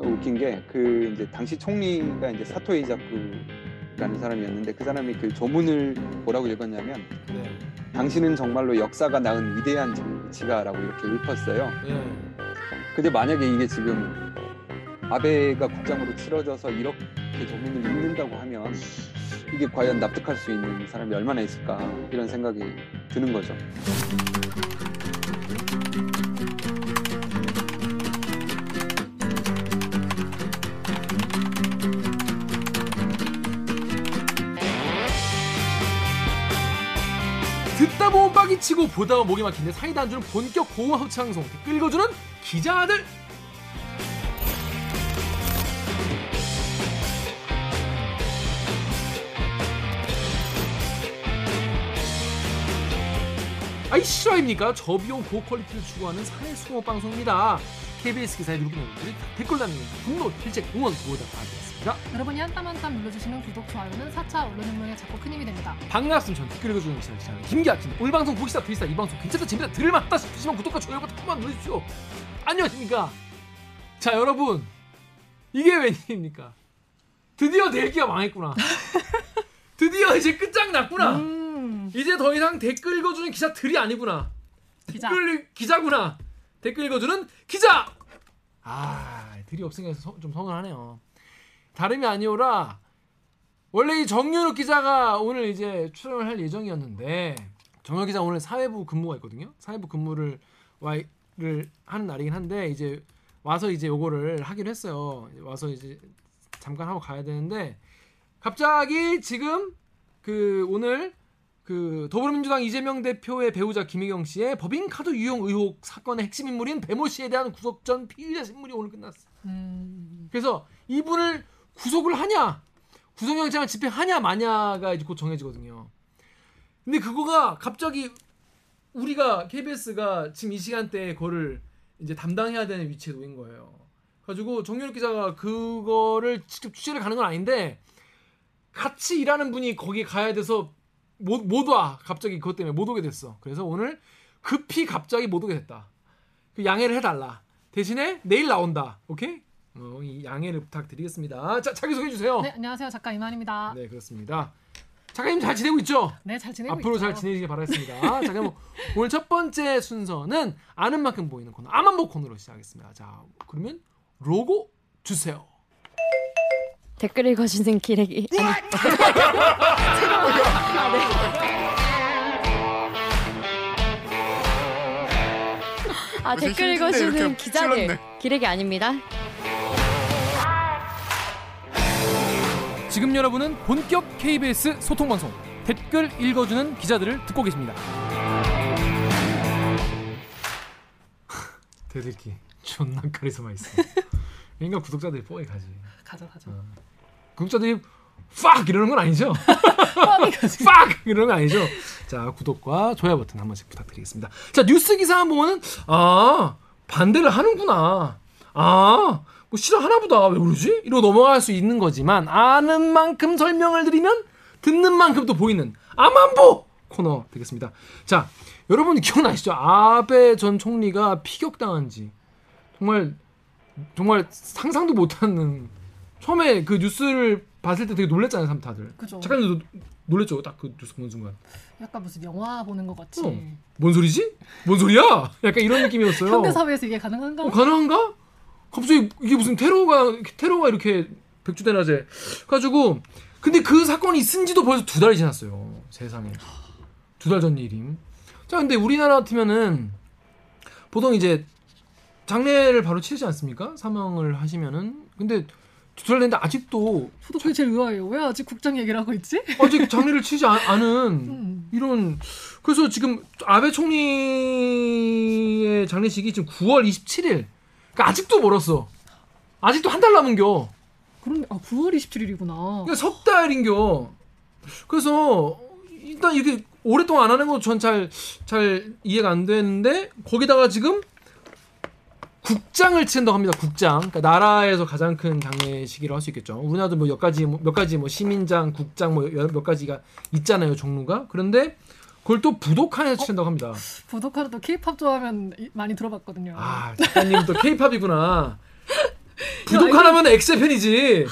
웃긴 게 그 이제 당시 총리가 이제 사토 이 자쿠라는 사람이었는데 그 사람이 그 조문을 뭐라고 읽었냐면 네. 당신은 정말로 역사가 낳은 위대한 정치가라고 이렇게 읊었어요. 네. 근데 만약에 이게 지금 아베가 국장으로 치러져서 이렇게 조문을 읽는다고 하면 이게 과연 납득할 수 있는 사람이 얼마나 있을까 이런 생각이 드는 거죠. 듣다 보면 빡이 치고 보다 보면 목이 막힌데 사이다 안 주는 본격 고음 합창송 읽어주는 기자들 아이 실화입니까? 저비용 고퀄리티를 추구하는 사회 수호 방송입니다. KBS 기사에 누르는 댓글 남기는 분노, 필책, 응원 모두 다 받겠습니다. 여러분이 한 땀 한 땀 눌러주시는 구독, 좋아요는 4차 언론혁명에 작고 큰 힘이 됩니다. 반갑습니다. 전 댓글 읽어주는 기자 기자 김기아입니다. 오늘 방송 보시다 들으시다 이 방송 괜찮다 재밌다 들을만하다 싶으시면 구독과 좋아요 버튼 한번 눌러주십시오. 안녕하십니까? 자 여러분 이게 웬일입니까? 드디어 델기가 망했구나. 드디어 이제 끝장났구나. 음, 이제 더 이상 댓글 읽어주는 기자들이 아니구나. 기자. 댓글 기자구나. 댓글 읽어주는 기자. 아, 들이 없으니까 서- 좀 서운하네요. 다름이 아니오라 원래 이 정윤욱 기자가 오늘 이제 출연을 할 예정이었는데 정윤욱 기자 오늘 사회부 근무가 있거든요. 사회부 근무를 와를 하는 날이긴 한데 이제 와서 이제 요거를 하기로 했어요. 와서 이제 잠깐 하고 가야 되는데 갑자기 지금 그 오늘 그 더불어민주당 이재명 대표의 배우자 김희경 씨의 법인 카드 유용 의혹 사건의 핵심 인물인 배모 씨에 대한 구속 전 피의자 신문이 오늘 끝났어. 음, 그래서 이분을 구속을 하냐, 구속영장을 집행하냐 마냐가 이제 곧 정해지거든요. 근데 그거가 갑자기 우리가 KBS가 지금 이 시간대에 그거를 이제 담당해야 되는 위치에 놓인 거예요. 가지고 정윤욱 기자가 그거를 직접 취재를 가는 건 아닌데 같이 일하는 분이 거기 가야 돼서 못, 못 와. 갑자기 그것 때문에 못 오게 됐어. 그래서 오늘 급히 갑자기 못 오게 됐다. 그 양해를 해달라. 대신에 내일 나온다. 오케이? 어, 이 양해를 부탁드리겠습니다. 자, 자기 소개해 주세요. 네, 안녕하세요. 작가 이만입니다. 네, 그렇습니다. 작가님 잘 지내고 있죠? 네, 잘 지내고 앞으로 있죠. 잘 지내시길 바라겠습니다. 자, 그럼 오늘 첫 번째 순서는 아는 만큼 보이는 코너, 아만보 코너로 시작하겠습니다. 자, 그러면 로고 주세요. 댓글 읽어주는 기레기 아, 네. 아 댓글 읽어주는 기자들 기레기 아닙니다 지금 여러분은 본격 KBS 소통 방송 댓글 읽어주는 기자들을 듣고 계십니다. 대들기 존나 카리스마 있어. 그러니까 구독자들이 뽀에 가지. 가자, 가자. 어. 구독자들이 팍 이러는 건 아니죠? 팍 이러는 건 아니죠? 자 구독과 좋아요 버튼 한 번씩 부탁드리겠습니다. 자 뉴스 기사 한 번은 아 반대를 하는구나. 아 뭐 싫어하나 보다. 왜 그러지? 이러고 넘어갈 수 있는 거지만 아는 만큼 설명을 드리면 듣는 만큼 또 보이는 아만보 코너 되겠습니다. 자 여러분 기억나시죠? 아베 전 총리가 피격당한 지 정말 정말 상상도 못하는 처음에 그 뉴스를 봤을 때 되게 놀랬잖아요, 사람 다들. 그죠. 작가님도 놀랬죠, 딱 그 뉴스 보는 순간. 약간 무슨 영화 보는 것 같이. 어. 뭔 소리지? 뭔 소리야? 약간 이런 느낌이었어요. 현대 사회에서 이게 가능한가? 어, 가능한가? 갑자기 이게 무슨 테러가 테러가 이렇게 백주대낮에 가지고 근데 그 사건이 있은지도 벌써 두 달이 지났어요. 세상에 두 달 전 일임. 자 근데 우리나라 같으면은 보통 이제 장례를 바로 치르지 않습니까? 사망을 하시면은 근데 두 달 됐는데 아직도 저도 그게 제일 의아해요. 왜 아직 국장 얘기를 하고 있지? 아직 장례를 치지 않- 않은 음. 이런 그래서 지금 아베 총리의 장례식이 지금 9월 27일. 그러니까 아직도 멀었어. 아직도 한 달 남은겨. 그런데 아 9월 27일이구나. 그러니까 석 달인겨. 그래서 일단 이렇게 오랫동안 안 하는 거전잘 잘 이해가 안 되는데 거기다가 지금 국장을 치른다고 합니다. 국장. 그러니까 나라에서 가장 큰 장례식이라고 할 수 있겠죠. 우리나라도 뭐 몇 가지 뭐 몇 가지 뭐 시민장, 국장 뭐 몇 가지가 있잖아요, 종류가. 그런데 그걸 또 부도칸에서 치른다고 합니다. 부도칸도 또 케이팝 좋아하면 이- 많이 들어봤거든요. 아, 작가님 또 케이팝이구나. 부도칸 하면 엑스재팬이지.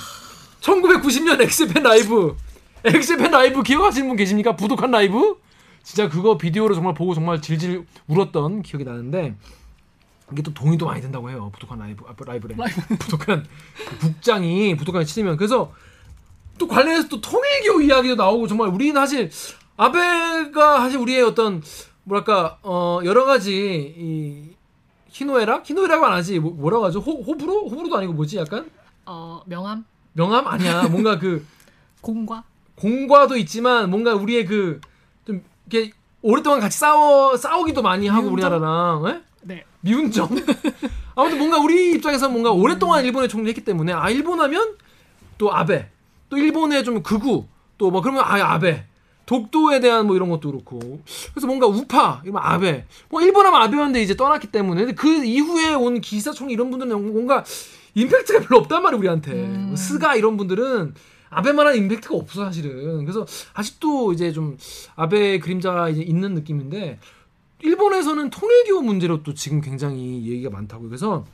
1990년 엑스재팬 라이브. 엑스재팬 라이브 기억하시는 분 계십니까? 부도칸 라이브? 진짜 그거 비디오로 정말 보고 정말 질질 울었던 기억이 나는데 이게 또또 많이 든다고 해요. 부독한 라이브 아, 라이브래. 부독한 그 국장이 부독한 치르면 그래서 또 관련해서 또 통일교 이야기도 나오고 정말 우리는 사실 아베가 사실 우리의 어떤 뭐랄까 어 여러 가지 이 희노애락? 희노애락은 안 하지. 뭐, 뭐라고 하죠? 호, 호불호? 호불호도 아니고 뭐지 약간? 어, 명함, 명함? 아니야. 뭔가 그 공과. 공과도 있지만 뭔가 우리의 그 좀 이렇게 오랫동안 같이 싸워 싸우기도 많이 하고 미운 우리나라랑 예? 네. 미운 점 아무튼 뭔가 우리 입장에서 뭔가 오랫동안 일본에 총리했기 때문에 아 일본 하면 또 아베 또 일본의 좀 극우 또 뭐 그러면 아 아베 독도에 대한 뭐 이런 것도 그렇고. 그래서 뭔가 우파 이러면 아베. 뭐 일본 하면 아베였는데 이제 떠났기 때문에. 그 이후에 온 기사총 이런 분들은 뭔가 임팩트가 별로 없단 말이에요 우리한테. 음. 뭐 스가 이런 분들은 아베만한 임팩트가 없어 사실은. 그래서 아직도 이제 좀 아베 그림자가 이제 있는 느낌인데 일본에서는 통일교 문제로 또 지금 굉장히 얘기가 많다고. 그래서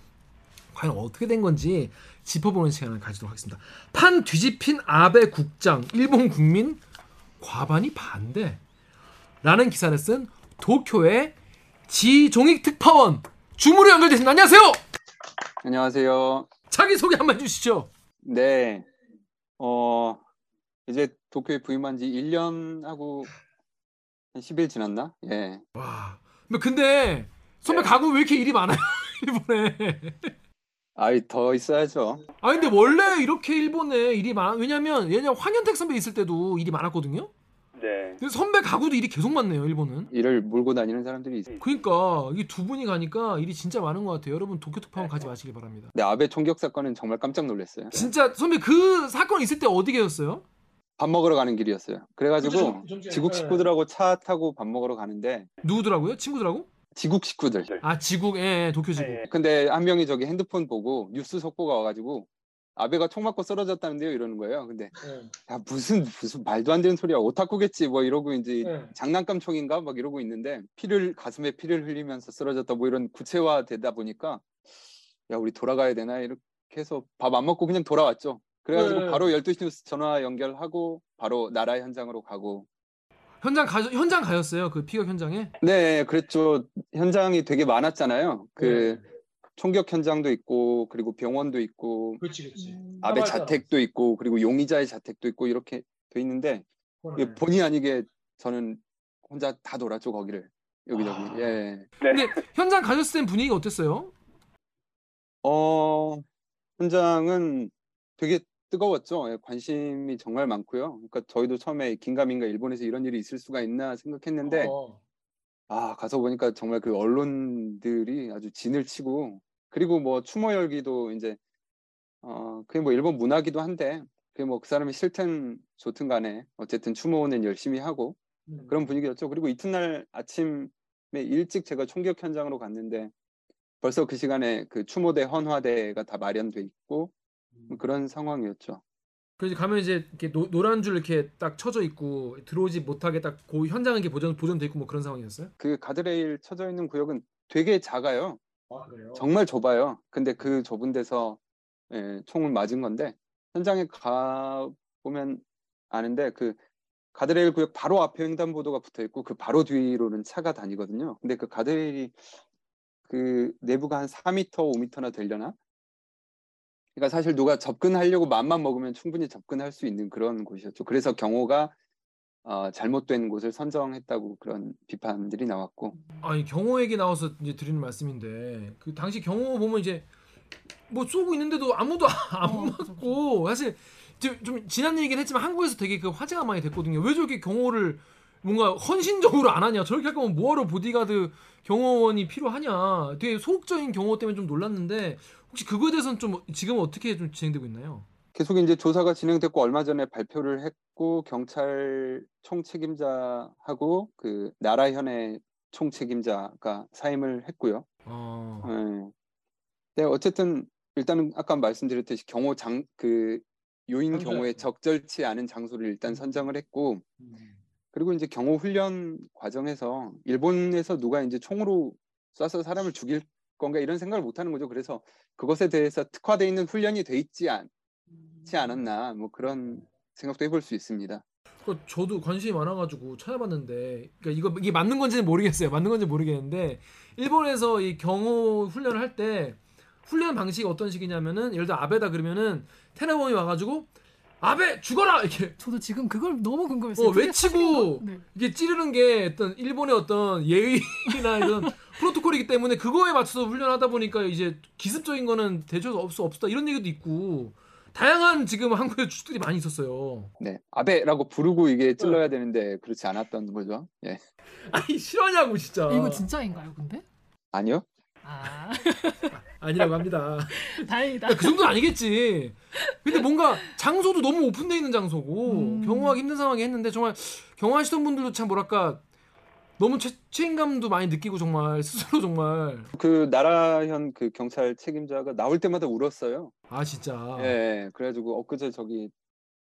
과연 어떻게 된 건지 짚어보는 시간을 가지도록 하겠습니다. 판 뒤집힌 아베 국장 일본 국민 과반이 반대 라는 기사를 쓴 도쿄의 지종익 특파원 주무로 연결됐습니다. 안녕하세요. 안녕하세요. 자기 소개 한번 해주시죠. 네. 어, 이제 도쿄에 부임한 지 1년하고 한 10일 지났나? 예. 와. 근데 선배 가구 왜 이렇게 일이 많아요? 일본에. 아이, 더 있어야죠. 아 근데 원래 이렇게 일본에 일이 많아. 왜냐면 얘냐 황현택 선배 있을 때도 일이 많았거든요. 네. 근데 선배 가구도 일이 계속 많네요. 일본은. 일을 몰고 다니는 사람들이 있어요. 그러니까 이 두 분이 가니까 일이 진짜 많은 것 같아요. 여러분 도쿄 특파원 가지 마시길 바랍니다. 근데 아베 총격 사건은 정말 깜짝 놀랐어요. 진짜 선배 그 사건 있을 때 어디 계셨어요? 밥 먹으러 가는 길이었어요. 그래가지고 그죠, 좀- 좀- 지국 네. 식구들하고 차 타고 밥 먹으러 가는데 누구더라고요? 친구들하고? 지국 식구들. 아 지국, 예, 예, 도쿄 지국. 근데 한 명이 저기 핸드폰 보고 뉴스 속보가 와가지고 아베가 총 맞고 쓰러졌다는데요 이러는 거예요. 근데 야 무슨 무슨 말도 안 되는 소리야 오타쿠겠지 뭐 이러고 이제 장난감 총인가 막 이러고 있는데 피를 가슴에 피를 흘리면서 쓰러졌다 뭐 이런 구체화되다 보니까 야 우리 돌아가야 되나 이렇게 해서 밥 안 먹고 그냥 돌아왔죠. 그래가지고 네. 바로 12시 뉴스 전화 연결하고 바로 나라 현장으로 가고 현장 가 현장 가셨어요? 그 피격 현장에? 네 그랬죠. 현장이 되게 많았잖아요. 그 총격 현장도 있고 그리고 병원도 있고 그렇지, 그렇지. 음, 아베. 자택도 있고 그리고 용의자의 자택도 있고 이렇게 돼 있는데 이게 본의 아니게 저는 혼자 다 돌았죠 거기를 여기저기 아. 예. 근데 현장 가셨을 땐 분위기가 어땠어요? 어 현장은 되게 뜨거웠죠 예, 관심이 정말 많고요 그러니까 저희도 처음에 긴가민가 일본에서 이런 일이 있을 수가 있나 생각했는데 어. 아 가서 보니까 정말 그 언론들이 아주 진을 치고 그리고 뭐 추모 열기도 이제 어 그게 뭐 일본 문화기도 한데 그게 뭐 그 사람이 싫든 좋든 간에 어쨌든 추모는 열심히 하고 음. 그런 분위기였죠. 그리고 이튿날 아침에 일찍 제가 총격 현장으로 갔는데 벌써 그 시간에 그 추모대 헌화대가 다 마련돼 있고 뭐 그런 상황이었죠. 그래서 가면 이제 이렇게 노, 노란 줄 이렇게 딱 쳐져 있고 들어오지 못하게 딱 그 현장은 이렇게 보존 보존돼 있고 뭐 그런 상황이었어요? 그 가드레일 쳐져 있는 구역은 되게 작아요. 아 그래요. 정말 좁아요. 근데 그 좁은 데서 예, 총을 맞은 건데 현장에 가 보면 아는데 그 가드레일 구역 바로 앞에 횡단보도가 붙어 있고 그 바로 뒤로는 차가 다니거든요. 근데 그 가드레일이 그 내부가 한 4m, 5m나 되려나? 그러니까 사실 누가 접근하려고 마음만 먹으면 충분히 접근할 수 있는 그런 곳이었죠. 그래서 경호가 어, 잘못된 곳을 선정했다고 그런 비판들이 나왔고 아니 경호 얘기 나와서 이제 드리는 말씀인데 그 당시 경호 보면 이제 뭐 쏘고 있는데도 아무도 안 어, 그죠, 맞고 사실 좀, 좀 지난 얘기긴 했지만 한국에서 되게 그 화제가 많이 됐거든요. 왜 저렇게 경호를 뭔가 헌신적으로 안 하냐? 저렇게 할 거면 뭐하러 보디가드 경호원이 필요하냐? 되게 소극적인 경호 때문에 좀 놀랐는데 혹시 그거에 대해서는 좀 지금 어떻게 좀 진행되고 있나요? 계속 이제 조사가 진행됐고 얼마 전에 발표를 했고 경찰 총 책임자하고 그 나라 현의 총 책임자가 사임을 했고요. 어, 예. 네, 어쨌든 일단은 아까 말씀드렸듯이 경호 장 그 요인 선정했죠. 경호에 적절치 않은 장소를 일단 선정을 했고 그리고 이제 경호 훈련 과정에서 일본에서 누가 이제 총으로 쏴서 사람을 죽일 건가 이런 생각을 못 하는 거죠. 그래서 그것에 대해서 특화되어 있는 훈련이 돼 있지 않지 않았나 뭐 그런 생각도 해볼 수 있습니다. 그 저도 관심이 많아가지고 찾아봤는데, 그러니까 이거 이게 맞는 건지는 모르겠어요. 맞는 건지 모르겠는데 일본에서 이 경호 훈련을 할 때 훈련 방식이 어떤 식이냐면은 예를 들어 아베다 그러면은 테러범이 와가지고 아베 죽어라 이렇게 저도 지금 그걸 너무 궁금했어요. 어, 외치고? 네. 이게 찌르는 게 어떤 일본의 어떤 예의나 이런 프로토콜이기 때문에 그거에 맞춰서 훈련하다 보니까 이제 기습적인 거는 대처 없어 없다 이런 얘기도 있고 다양한 지금 한국의 추측들이 많이 있었어요. 네, 아베라고 부르고 이게 찔러야 되는데 그렇지 않았던 거죠. 예, 아니 실화냐고 진짜. 이거 진짜인가요, 근데? 아니요. 아, 아니라고 합니다. 다행이다. 그 정도는 아니겠지. 근데 뭔가 장소도 너무 오픈돼 있는 장소고 음. 경호하기 힘든 상황이 했는데 정말 경호하시던 분들도 참 뭐랄까 너무 죄, 책임감도 많이 느끼고 정말 스스로 정말 그 나라현 그 경찰 책임자가 나올 때마다 울었어요. 아 진짜 예, 그래가지고 엊그제 저기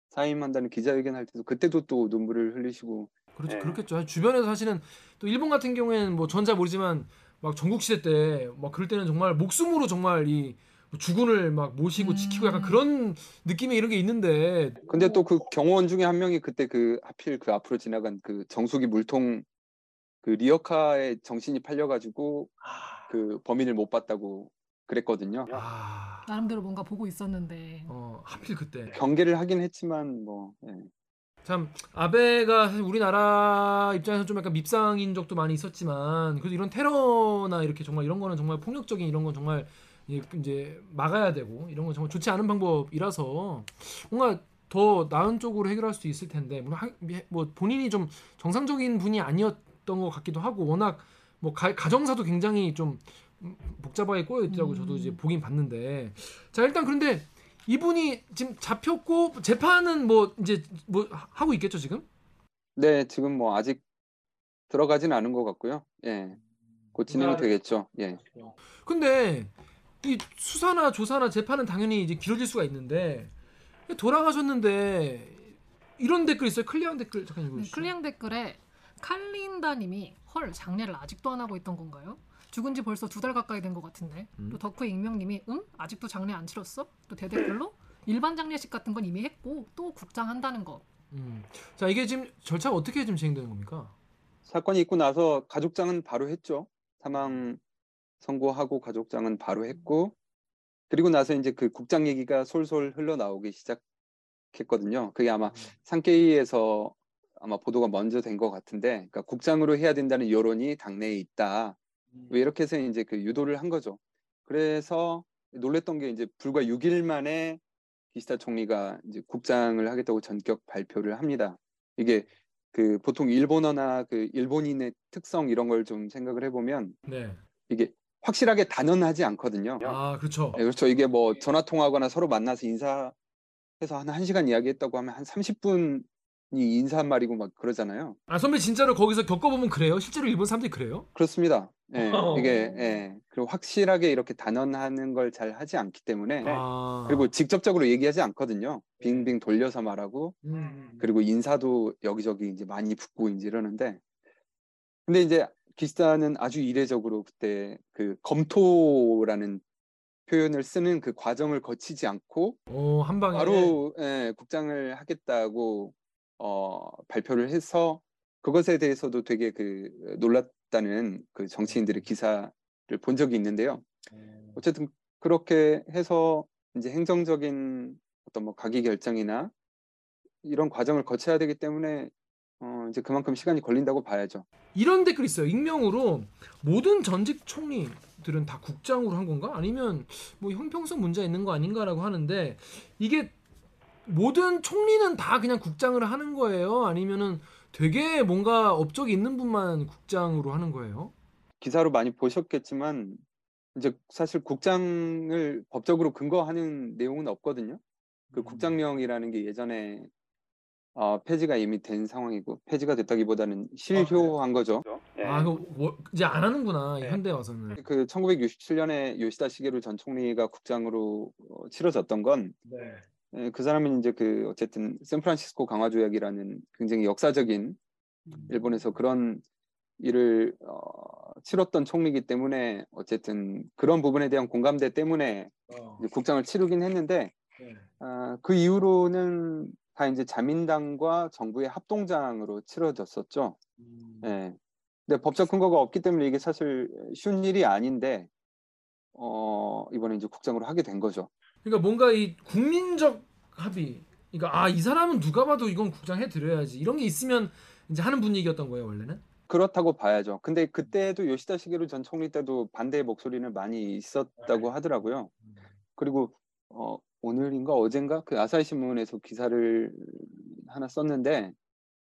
사임한다는 기자회견 할 때도 그때도 또 눈물을 흘리시고 그렇죠 예. 그렇겠죠. 주변에서 사실은 또 일본 같은 경우에는 뭐 전자 모르지만 막 전국 시대 때 막 그럴 때는 정말 목숨으로 정말 이 주군을 막 모시고 음. 지키고 약간 그런 느낌의 이런 게 있는데 근데 또 그 경호원 중에 한 명이 그때 그 하필 그 앞으로 지나간 그 정수기 물통 그 리어카에 정신이 팔려가지고 그 범인을 못 봤다고 그랬거든요. 아, 나름대로 뭔가 보고 있었는데. 어 하필 그때 경계를 하긴 했지만 뭐 예. 참 아베가 사실 우리나라 입장에서 좀 약간 밉상인 적도 많이 있었지만 그래도 이런 테러나 이렇게 정말 이런 거는 정말 폭력적인 이런 건 정말 이- 이제 막아야 되고 이런 건 정말 좋지 않은 방법이라서 뭔가 더 나은 쪽으로 해결할 수 있을 텐데 물론 하- 뭐 본인이 좀 정상적인 분이 아니었던 것 같기도 하고 워낙 뭐 가, 가정사도 굉장히 좀 음, 복잡하게 꼬여 있더라고 요 저도 음. 이제 보긴 봤는데 자 일단 그런데 이분이 지금 잡혔고 재판은 뭐 이제 뭐 하고 있겠죠 지금? 네, 지금 뭐 아직 들어가진 않은 것 같고요. 예. 곧 진행이 되겠죠. 예. 근데 이 수사나 조사나 재판은 당연히 이제 길어질 수가 있는데 돌아가셨는데 이런 댓글 있어요. 클리앙 댓글 잠깐 네, 읽어주시죠. 클리앙 댓글에 칼린다님이 헐 장례를 아직도 안 하고 있던 건가요? 죽은 지 벌써 두 달 가까이 된 것 같은데. 음. 또 덕후 익명님이 응 아직도 장례 안 치렀어? 또 대댓글로 일반 장례식 같은 건 이미 했고 또 국장 한다는 거. 음. 자 이게 지금 절차가 어떻게 지금 진행되는 겁니까? 사건이 있고 나서 가족장은 바로 했죠. 사망 선고하고 가족장은 바로 했고 그리고 나서 이제 그 국장 얘기가 솔솔 흘러나오기 시작했거든요. 그게 아마 상케이에서 아마 보도가 먼저 된 것 같은데, 그러니까 국장으로 해야 된다는 여론이 당내에 있다. 왜 이렇게 해서 이제 그 유도를 한 거죠. 그래서 놀랬던 게 이제 불과 6일 만에 기시다 총리가 이제 국장을 하겠다고 전격 발표를 합니다. 이게 그 보통 일본어나 그 일본인의 특성 이런 걸 좀 생각을 해보면 네. 이게 확실하게 단언하지 않거든요. 아 그렇죠. 네, 그렇죠. 이게 뭐 전화 통화하거나 서로 만나서 인사해서 한 1시간 이야기했다고 하면 한 30분이 인사 한 말이고 막 그러잖아요. 아 선배 진짜로 거기서 겪어보면 그래요? 실제로 일본 사람들이 그래요? 그렇습니다. 예, 어. 이게 예, 그리고 확실하게 이렇게 단언하는 걸 잘 하지 않기 때문에 아 네. 그리고 직접적으로 얘기하지 않거든요. 빙빙 돌려서 말하고 음. 그리고 인사도 여기저기 이제 많이 붙고 이제 이러는데 근데 이제 기시다는 아주 이례적으로 그때 그 검토라는 표현을 쓰는 그 과정을 거치지 않고 어, 한 방에 바로 예, 국장을 하겠다고 어, 발표를 해서 그것에 대해서도 되게 그 놀랐다는 그 정치인들의 기사를 본 적이 있는데요. 어쨌든 그렇게 해서 이제 행정적인 어떤 뭐 가기 결정이나 이런 과정을 거쳐야 되기 때문에 어, 이제 그만큼 시간이 걸린다고 봐야죠. 이런 댓글 있어요. 익명으로 모든 전직 총리들은 다 국장으로 한 건가? 아니면 뭐 형평성 문제가 있는 거 아닌가라고 하는데 이게 모든 총리는 다 그냥 국장을 하는 거예요? 아니면은 되게 뭔가 업적이 있는 분만 국장으로 하는 거예요? 기사로 많이 보셨겠지만 이제 사실 국장을 법적으로 근거하는 내용은 없거든요. 그 국장령이라는 게 예전에 어, 폐지가 이미 된 상황이고 폐지가 됐다기보다는 실효한 거죠. 아, 이거 뭐- 이제 안 하는구나 네. 현대 와서는. 그 1967년에 요시다 시게루 전 총리가 국장으로 어, 치러졌던 건 예, 그 사람은 이제 그 어쨌든 샌프란시스코 강화 조약이라는 굉장히 역사적인 일본에서 그런 일을 어, 치렀던 총리이기 때문에 어쨌든 그런 부분에 대한 공감대 때문에 어. 이제 국장을 치르긴 했는데 네. 아, 그 이후로는 다 이제 자민당과 정부의 합동장으로 치러졌었죠. 음. 예. 근데 법적 근거가 없기 때문에 이게 사실 쉬운 일이 아닌데 어, 이번에 이제 국장으로 하게 된 거죠. 그러니까 뭔가 이 국민적 합의. 그러니까 아 이 사람은 누가 봐도 이건 국장 해드려야지 이런 게 있으면 이제 하는 분위기였던 거예요 원래는. 그렇다고 봐야죠. 근데 그때도 요시다 시게루 전 총리 때도 반대의 목소리는 많이 있었다고 하더라고요. 그리고 어, 오늘인가 어젠가 그 아사히 신문에서 기사를 하나 썼는데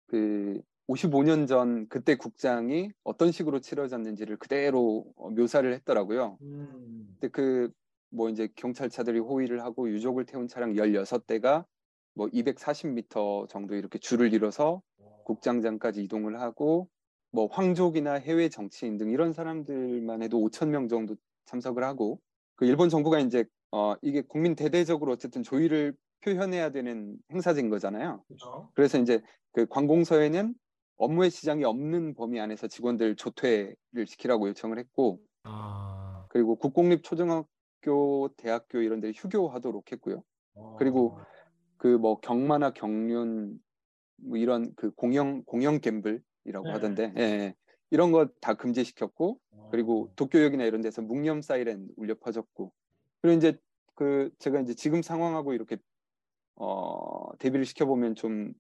그 55년 전 그때 국장이 어떤 식으로 치러졌는지를 그대로 어, 묘사를 했더라고요. 음. 근데 그 뭐 이제 경찰차들이 호위를 하고 유족을 태운 차량 16대가 뭐 240m 정도 이렇게 줄을 이뤄서 국장장까지 이동을 하고 뭐 황족이나 해외 정치인 등 이런 사람들만 해도 5천 명 정도 참석을 하고 그 일본 정부가 이제 어 이게 국민 대대적으로 어쨌든 조의를 표현해야 되는 행사인 거잖아요. 그렇죠. 그래서 이제 그 관공서에는 업무의 지장이 없는 범위 안에서 직원들 조퇴를 시키라고 요청을 했고 아. 그리고 국공립 초등학교, 대학교 이런 데 휴교하도록 했고요. 그리고 그 뭐 경마나 경륜 뭐 이런 그 공영 공영 갬블이라고 네. 하던데 예, 예. 이런 거 다 금지시켰고 그리고 도쿄역이나 이런 데서 묵념 사이렌 울려 퍼졌고 그리고 이제 그 제가 이제 지금 상황하고 이렇게 어 대비를 시켜 보면 좀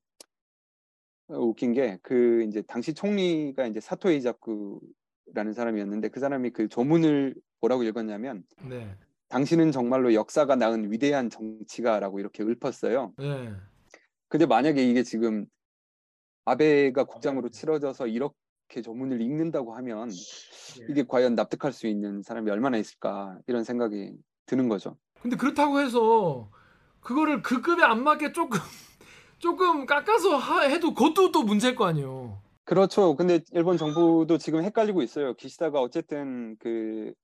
웃긴 게 그 이제 당시 총리가 이제 사토 에이자쿠라는 사람이었는데 그 사람이 그 조문을 뭐라고 읽었냐면 네. 당신은 정말로 역사가 낳은 위대한 정치가라고 이렇게 읊었어요. 네. 근데 만약에 이게 지금 아베가 국장으로 치러져서 이렇게 조문을 읽는다고 하면 이게 과연 납득할 수 있는 사람이 얼마나 있을까 이런 생각이 드는 거죠. 근데 그렇다고 해서 그거를 그 급에 안 맞게 조금 조금 깎아서 하- 해도 그것도 또 문제일 거 아니에요. 그렇죠. 근데 일본 정부도 지금 헷갈리고 있어요. 기시다가 어쨌든 그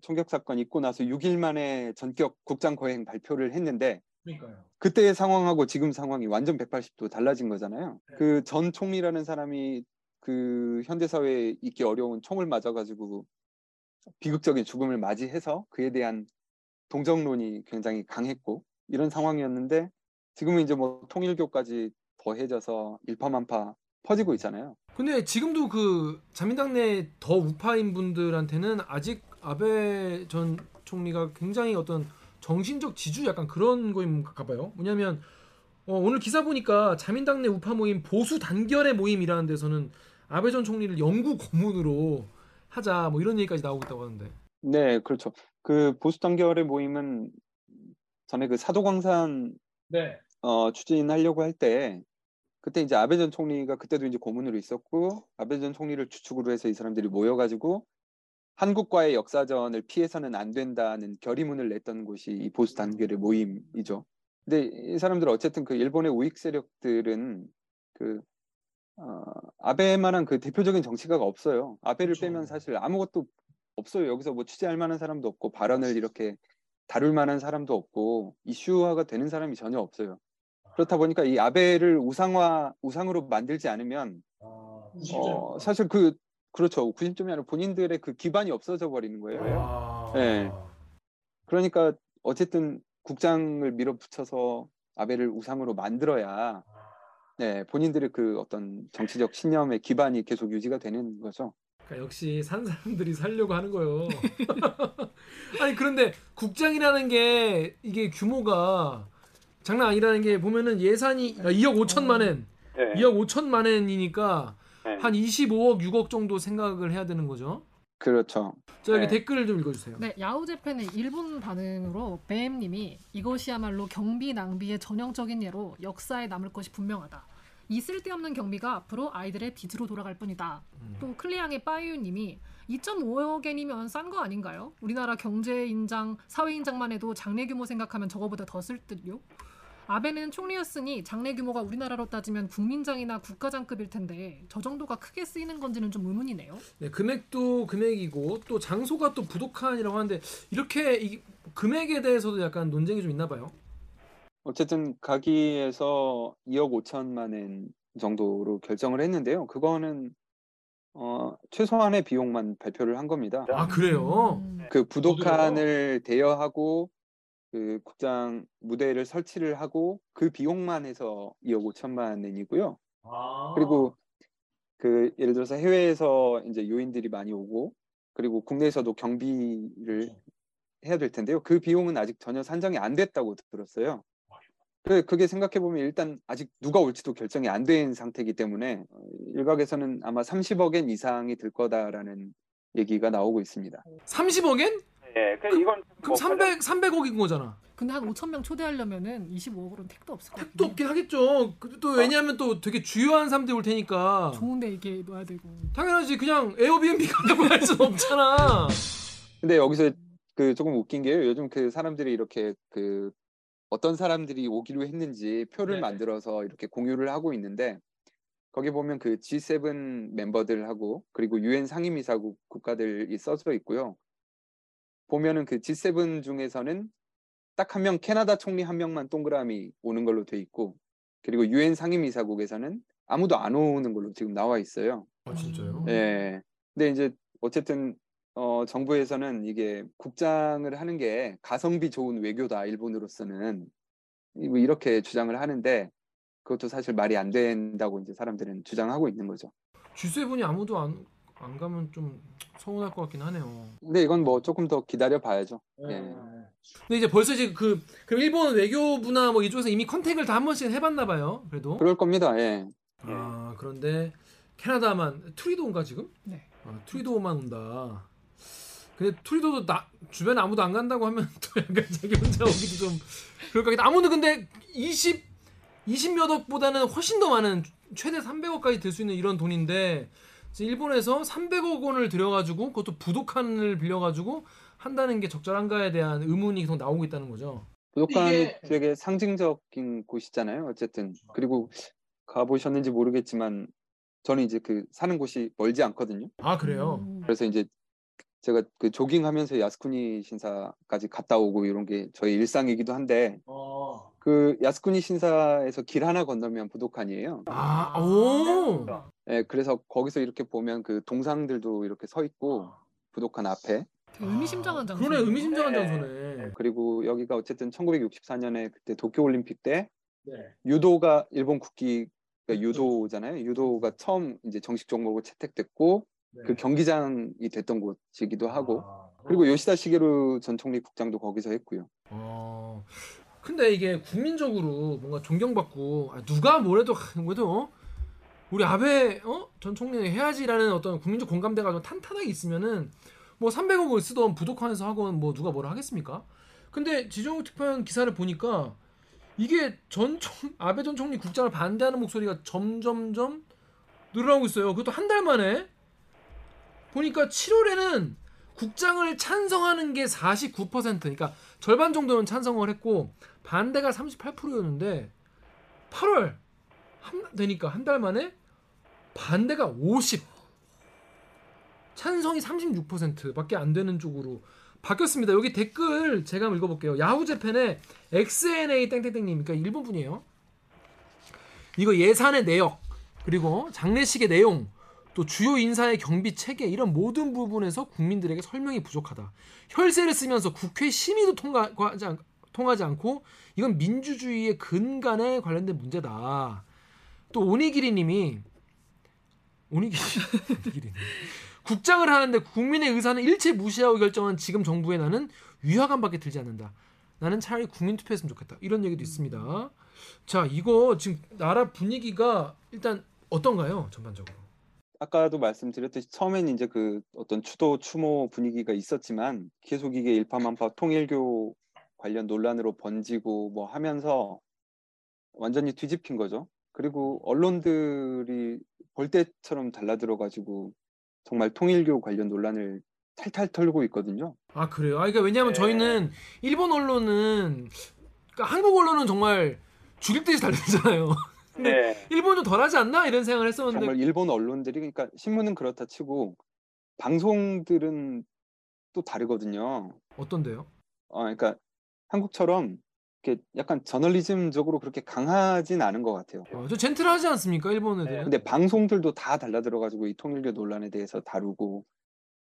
총격 사건 있고 나서 6일 만에 전격 국장 거행 발표를 했는데 그러니까요. 그때의 상황하고 지금 상황이 완전 180도 달라진 거잖아요. 그전 총리라는 사람이 그 현대 사회에 있기 어려운 총을 맞아 가지고 비극적인 죽음을 맞이해서 그에 대한 동정론이 굉장히 강했고 이런 상황이었는데 지금은 이제 뭐 통일교까지 더해져서 일파만파 퍼지고 있잖아요. 근데 지금도 그 자민당 내 더 우파인 분들한테는 아직 아베 전 총리가 굉장히 어떤 정신적 지주 약간 그런 거인 가 봐요. 뭐냐면 어, 오늘 기사 보니까 자민당 내 우파 모임 보수 단결의 모임이라는 데서는 아베 전 총리를 영구 고문으로 하자 뭐 이런 얘기까지 나오고 있다고 하는데. 네, 그렇죠. 그 보수 단결의 모임은 전에 그 사도광산 네. 어, 추진하려고 할 때 그때 이제 아베 전 총리가 그때도 이제 고문으로 있었고 아베 전 총리를 주축으로 해서 이 사람들이 모여가지고 한국과의 역사전을 피해서는 안 된다는 결의문을 냈던 곳이 이 보수 단결의 모임이죠. 근데 이 사람들 어쨌든 그 일본의 우익 세력들은 그 어, 아베만한 그 대표적인 정치가가 없어요. 아베를 그렇죠. 빼면 사실 아무것도 없어요. 여기서 뭐 취재할 만한 사람도 없고 발언을 이렇게 다룰 만한 사람도 없고 이슈화가 되는 사람이 전혀 없어요. 그렇다 보니까 이 아베를 우상화 우상으로 만들지 않으면 어, 사실 그 그렇죠. 90점이 아니라 본인들의 그 기반이 없어져 버리는 거예요. 아. 네. 그러니까 어쨌든 국장을 밀어붙여서 아베를 우상으로 만들어야 네, 본인들의 그 어떤 정치적 신념의 기반이 계속 유지가 되는 거죠. 그러니까 역시 산 사람들이 살려고 하는 거예요. 아니 그런데 국장이라는 게 이게 규모가 장난 아니라는 게 보면은 예산이 2억 5천만 엔, 네. 2억 5천만 엔이니까 네. 한 25억 6억 정도 생각을 해야 되는 거죠. 그렇죠. 자 여기 네. 댓글 좀 읽어주세요. 네, 야후재팬의 일본 반응으로 뱀님이 이것이야말로 경비 낭비의 전형적인 예로 역사에 남을 것이 분명하다. 이 쓸데없는 경비가 앞으로 아이들의 빚으로 돌아갈 뿐이다. 음. 또 클리앙의 빠유님이 2.5억 엔이면 싼 거 아닌가요? 우리나라 경제 인장, 사회 인장만 해도 장래 규모 생각하면 저거보다 더 쓸 듯요. 아베는 총리였으니 장래 규모가 우리나라로 따지면 국민장이나 국가장급일 텐데 저 정도가 크게 쓰이는 건지는 좀 의문이네요. 네, 금액도 금액이고 또 장소가 또 부독한이라고 하는데 이렇게 이 금액에 대해서도 약간 논쟁이 좀 있나 봐요. 어쨌든 가기에서 2억 5천만 엔 정도로 결정을 했는데요. 그거는 어, 최소한의 비용만 발표를 한 겁니다. 아 그래요? 음. 그 부도칸을 대여하고 그 국장 무대를 설치를 하고 그 비용만 해서 2억 5천만 원이고요. 그리고 그 예를 들어서 해외에서 이제 요인들이 많이 오고 그리고 국내에서도 경비를 해야 될 텐데요. 그 비용은 아직 전혀 산정이 안 됐다고 들었어요. 그 그게 생각해 보면 일단 아직 누가 올지도 결정이 안 된 상태이기 때문에 어, 일각에서는 아마 30억엔 이상이 들 거다라는 얘기가 나오고 있습니다. 30억엔? 예, 그- 이건 그럼 300 300억인 거잖아. 근데 한 5천 명 초대하려면은 25억으로는 택도 없을 것또 같아요. 없긴 하겠죠. 그- 또 왜냐하면 또 되게 주요한 사람들이 올 테니까. 좋은데 이게 놔야 되고. 당연하지. 그냥 에어비앤비 간다고 할 수는 없잖아. 근데 여기서 그 조금 웃긴 게요. 요즘 그 사람들이 이렇게 그 어떤 사람들이 오기로 했는지 표를 네네. 만들어서 이렇게 공유를 하고 있는데 거기 보면 그 G7 멤버들하고 그리고 유엔 상임이사국 국가들이 써져 있고요. 보면은 그 G7 중에서는 딱 한 명 캐나다 총리 한 명만 동그라미 오는 걸로 돼 있고 그리고 유엔 상임이사국에서는 아무도 안 오는 걸로 지금 나와 있어요. 아 진짜요? 예. 근데 이제 어쨌든 어, 정부에서는 이게 국장을 하는 게 가성비 좋은 외교다 일본으로서는 이- 뭐 이렇게 주장을 하는데 그것도 사실 말이 안 된다고 이제 사람들은 주장하고 있는 거죠. G7이 아무도 안, 안 가면 좀 서운할 것 같긴 하네요. 근데 이건 뭐 조금 더 기다려 봐야죠. 예. 근데 이제 벌써 이제 그 그럼 일본 외교부나 뭐 이쪽에서 이미 contact을 다 한 번씩 해봤나 봐요. 그래도. 그럴 겁니다. 예. 아 그런데 캐나다만 트뤼도인가 지금? 네. 아, 트뤼도만 온다. 근데 트뤼도도 나 주변에 아무도 안 간다고 하면 또 약간 자기 혼자 오기도 좀 그럴 것 같다. 아무도 근데 20 20몇 억보다는 훨씬 더 많은 최대 300억까지 들 수 있는 이런 돈인데 지금 일본에서 300억 원을 들여가지고 그것도 부도칸을 빌려가지고 한다는 게 적절한가에 대한 의문이 계속 나오고 있다는 거죠. 부족한이 이게- 되게 상징적인 곳이잖아요. 어쨌든 그리고 가보셨는지 모르겠지만 저는 이제 그 사는 곳이 멀지 않거든요. 아 그래요? 음. 그래서 이제 제가 그 조깅하면서 야스쿠니 신사까지 갔다 오고 이런 게 저희 일상이기도 한데 그 야스쿠니 신사에서 길 하나 건너면 부도칸이에요. 아 오. 예, 그래서 거기서 이렇게 보면 그 동상들도 이렇게 서 있고 부도칸 앞에 의미심장한 장소. 그러네 의미심장한 장소네. 그리고 여기가 어쨌든 1964년에 그때 도쿄 올림픽 때 네. 유도가 일본 국기가 유도잖아요. 유도가 처음 이제 정식 종목으로 채택됐고 그 경기장이 됐던 곳이기도 하고 그리고 요시다 시게루 전 총리 국장도 거기서 했고요. 어. 근데 이게 국민적으로 뭔가 존경받고 아, 누가 뭐래도 하, 그래도 어? 우리 아베 어? 전 총리는 해야지라는 어떤 국민적 공감대가 좀 탄탄하게 있으면은 뭐 300억을 쓰던 부독한에서 하건 뭐 누가 뭐라 하겠습니까? 근데 지정욱 특파원 기사를 보니까 이게 전 총, 아베 전 총리 국장을 반대하는 목소리가 점점점 늘어나고 있어요. 그것도 한 달 만에 보니까 7월에는 국장을 찬성하는 게 49% 그러니까 절반 정도는 찬성을 했고 반대가 38%였는데 8월 한, 되니까 한 달 만에 반대가 50 찬성이 36%밖에 안 되는 쪽으로 바뀌었습니다. 여기 댓글 제가 한번 읽어볼게요. 야후 재팬의 XNA 땡땡땡님 그러니까 일본 분이에요. 이거 예산의 내역 그리고 장례식의 내용 또 주요 인사의 경비 체계 이런 모든 부분에서 국민들에게 설명이 부족하다. 혈세를 쓰면서 국회 심의도 통과하지, 않, 통하지 않고 이건 민주주의의 근간에 관련된 문제다. 또 오니기리님이 오니기리 오니기리 국장을 하는데 국민의 의사는 일체 무시하고 결정한 지금 정부에 나는 위화감밖에 들지 않는다. 나는 차라리 국민 투표했으면 좋겠다. 이런 얘기도 있습니다. 자, 이거 지금 나라 분위기가 일단 어떤가요? 전반적으로. 아까도 말씀드렸듯이 처음엔 이제 그 어떤 추도 추모 분위기가 있었지만 계속 이게 일파만파 통일교 관련 논란으로 번지고 뭐 하면서 완전히 뒤집힌 거죠. 그리고 언론들이 벌떼처럼 달라들어 가지고 정말 통일교 관련 논란을 탈탈 털고 있거든요. 아 그래요? 아 그러니까 왜냐하면 네. 저희는 일본 언론은 그러니까 한국 언론은 정말 죽일 듯이 달리잖아요. 근데 일본은 좀 덜하지 않나 이런 생각을 했었는데 정말 일본 언론들이 그러니까 신문은 그렇다 치고 방송들은 또 다르거든요. 어떤데요? 어, 그러니까 한국처럼 이렇게 약간 저널리즘적으로 그렇게 강하진 않은 것 같아요. 어, 좀 젠틀하지 않습니까 일본 애들? 네. 근데 방송들도 다 달라들어가지고 이 통일교 논란에 대해서 다루고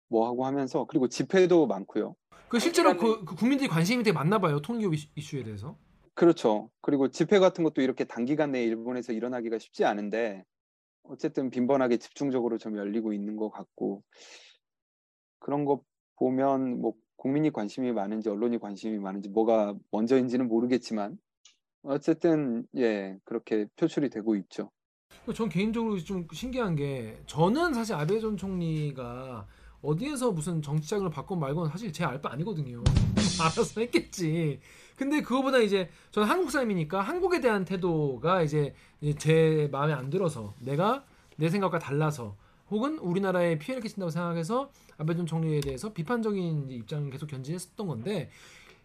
뭐 하고 하면서 그리고 집회도 많고요. 그 실제로 그, 그 국민들이 관심이 되게 많나 봐요 통일교 이슈- 이슈에 대해서. 그렇죠. 그리고 집회 같은 것도 이렇게 단기간 내에 일본에서 일어나기가 쉽지 않은데 어쨌든 빈번하게 집중적으로 좀 열리고 있는 것 같고 그런 거 보면 뭐 국민이 관심이 많은지 언론이 관심이 많은지 뭐가 먼저인지는 모르겠지만 어쨌든 예 그렇게 표출이 되고 있죠. 전 개인적으로 좀 신기한 게 저는 사실 아베 전 총리가 어디에서 무슨 정치자금을 받건 말건 사실 제 알 바 아니거든요. 알아서 했겠지. 근데 그거보다 이제 저는 한국 사람이니까 한국에 대한 태도가 이제 제 마음에 안 들어서 내가 내 생각과 달라서 혹은 우리나라에 피해를 끼친다고 생각해서 전 총리에 대해서 비판적인 입장을 계속 견지했었던 건데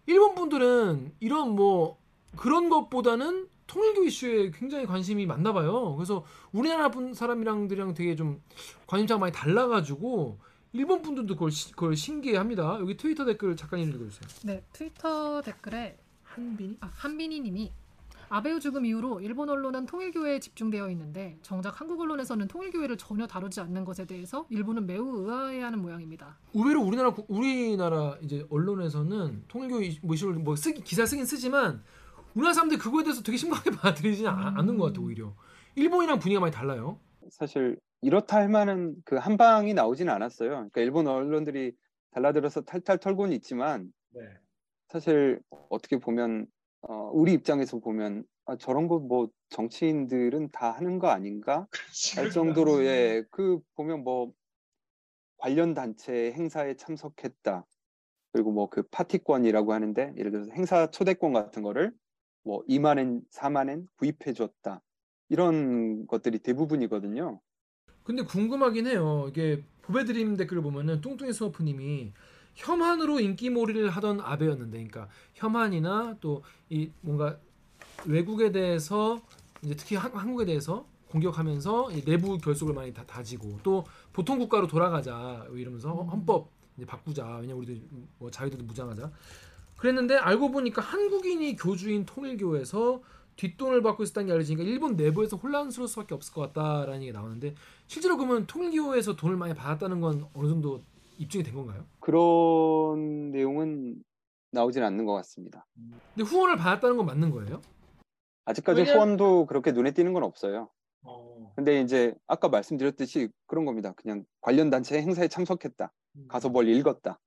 일본 분들은 이런 뭐 그런 것보다는 통일교 이슈에 굉장히 관심이 많나 봐요. 그래서 우리나라 분 사람이랑들이랑 되게 좀 관심사가 많이 달라가지고 일본 분들도 그걸, 시- 그걸 신기해합니다. 여기 트위터 댓글 잠깐 읽어주세요. 네, 트위터 댓글에 한빈이 아, 한빈이님이 아베의 죽음 이후로 일본 언론은 통일교회에 집중되어 있는데 정작 한국 언론에서는 통일교회를 전혀 다루지 않는 것에 대해서 일본은 매우 의아해하는 모양입니다. 의외로 우리나라 구- 우리나라 이제 언론에서는 통일교 이- 뭐 이슈를 뭐 쓰기 기사 쓰긴 쓰지만 우리나라 사람들이 그거에 대해서 되게 심각하게 받아들이지 않- 않는 것 같아 오히려 일본이랑 분위기가 많이 달라요. 사실 이렇다 할 만한 그 한방이 나오진 않았어요. 그러니까 일본 언론들이 달라들어서 탈탈 털고는 있지만 사실 어떻게 보면 어, 우리 입장에서 보면 아, 저런 거 뭐 정치인들은 다 하는 거 아닌가? 할 정도로 예그 보면 뭐 관련 단체 행사에 참석했다. 그리고 뭐 그 파티권이라고 하는데 예를 들어서 행사 초대권 같은 거를 뭐 2만 엔 4만 엔 구입해 줬다. 이런 것들이 대부분이거든요. 근데 궁금하긴 해요. 이게 보배드림 댓글을 보면은 뚱뚱이 스머프님이 혐한으로 인기몰이를 하던 아베였는데, 그러니까 혐한이나 또 이 뭔가 외국에 대해서 이제 특히 한, 한국에 대해서 공격하면서 이 내부 결속을 많이 다 다지고 또 보통 국가로 돌아가자 이러면서 음. 헌법 이제 바꾸자 왜냐 우리도 뭐 자유도 무장하자 그랬는데 알고 보니까 한국인이 교주인 통일교에서 뒷돈을 받고 있었다는 게 알려지니까 일본 내부에서 혼란스러울 수밖에 없을 것 같다라는 얘기 가 나오는데 실제로 그러면 통일교에서 돈을 많이 받았다는 건 어느 정도 입증이 된 건가요? 그런 내용은 나오진 않는 것 같습니다. 근데 후원을 받았다는 건 맞는 거예요? 아직까지 왜냐- 후원도 그렇게 눈에 띄는 건 없어요. 근데 이제 아까 말씀드렸듯이 그런 겁니다. 그냥 관련 단체 행사에 참석했다. 가서 뭘 읽었다.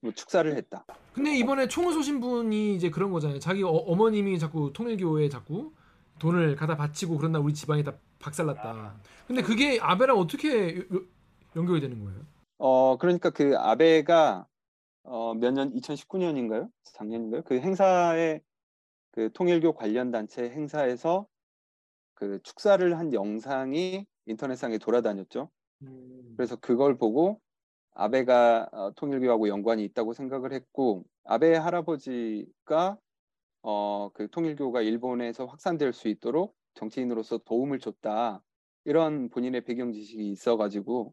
뭐 축사를 했다. 근데 이번에 총을 쏘신 분이 이제 그런 거잖아요. 자기 어, 머님이 자꾸 통일교에 자꾸 돈을 갖다 바치고 그런다 우리 집안이 다 박살났다. 근데 그게 아베랑 어떻게 연결이 되는 거예요? 어 그러니까 그 아베가 어, 몇 년 2019년인가요? 작년인가요? 그 행사에 그 통일교 관련 단체 행사에서 그 축사를 한 영상이 인터넷상에 돌아다녔죠. 그래서 그걸 보고 아베가 어, 통일교하고 연관이 있다고 생각을 했고 아베 할아버지가 어, 그 통일교가 일본에서 확산될 수 있도록 정치인으로서 도움을 줬다 이런 본인의 배경 지식이 있어가지고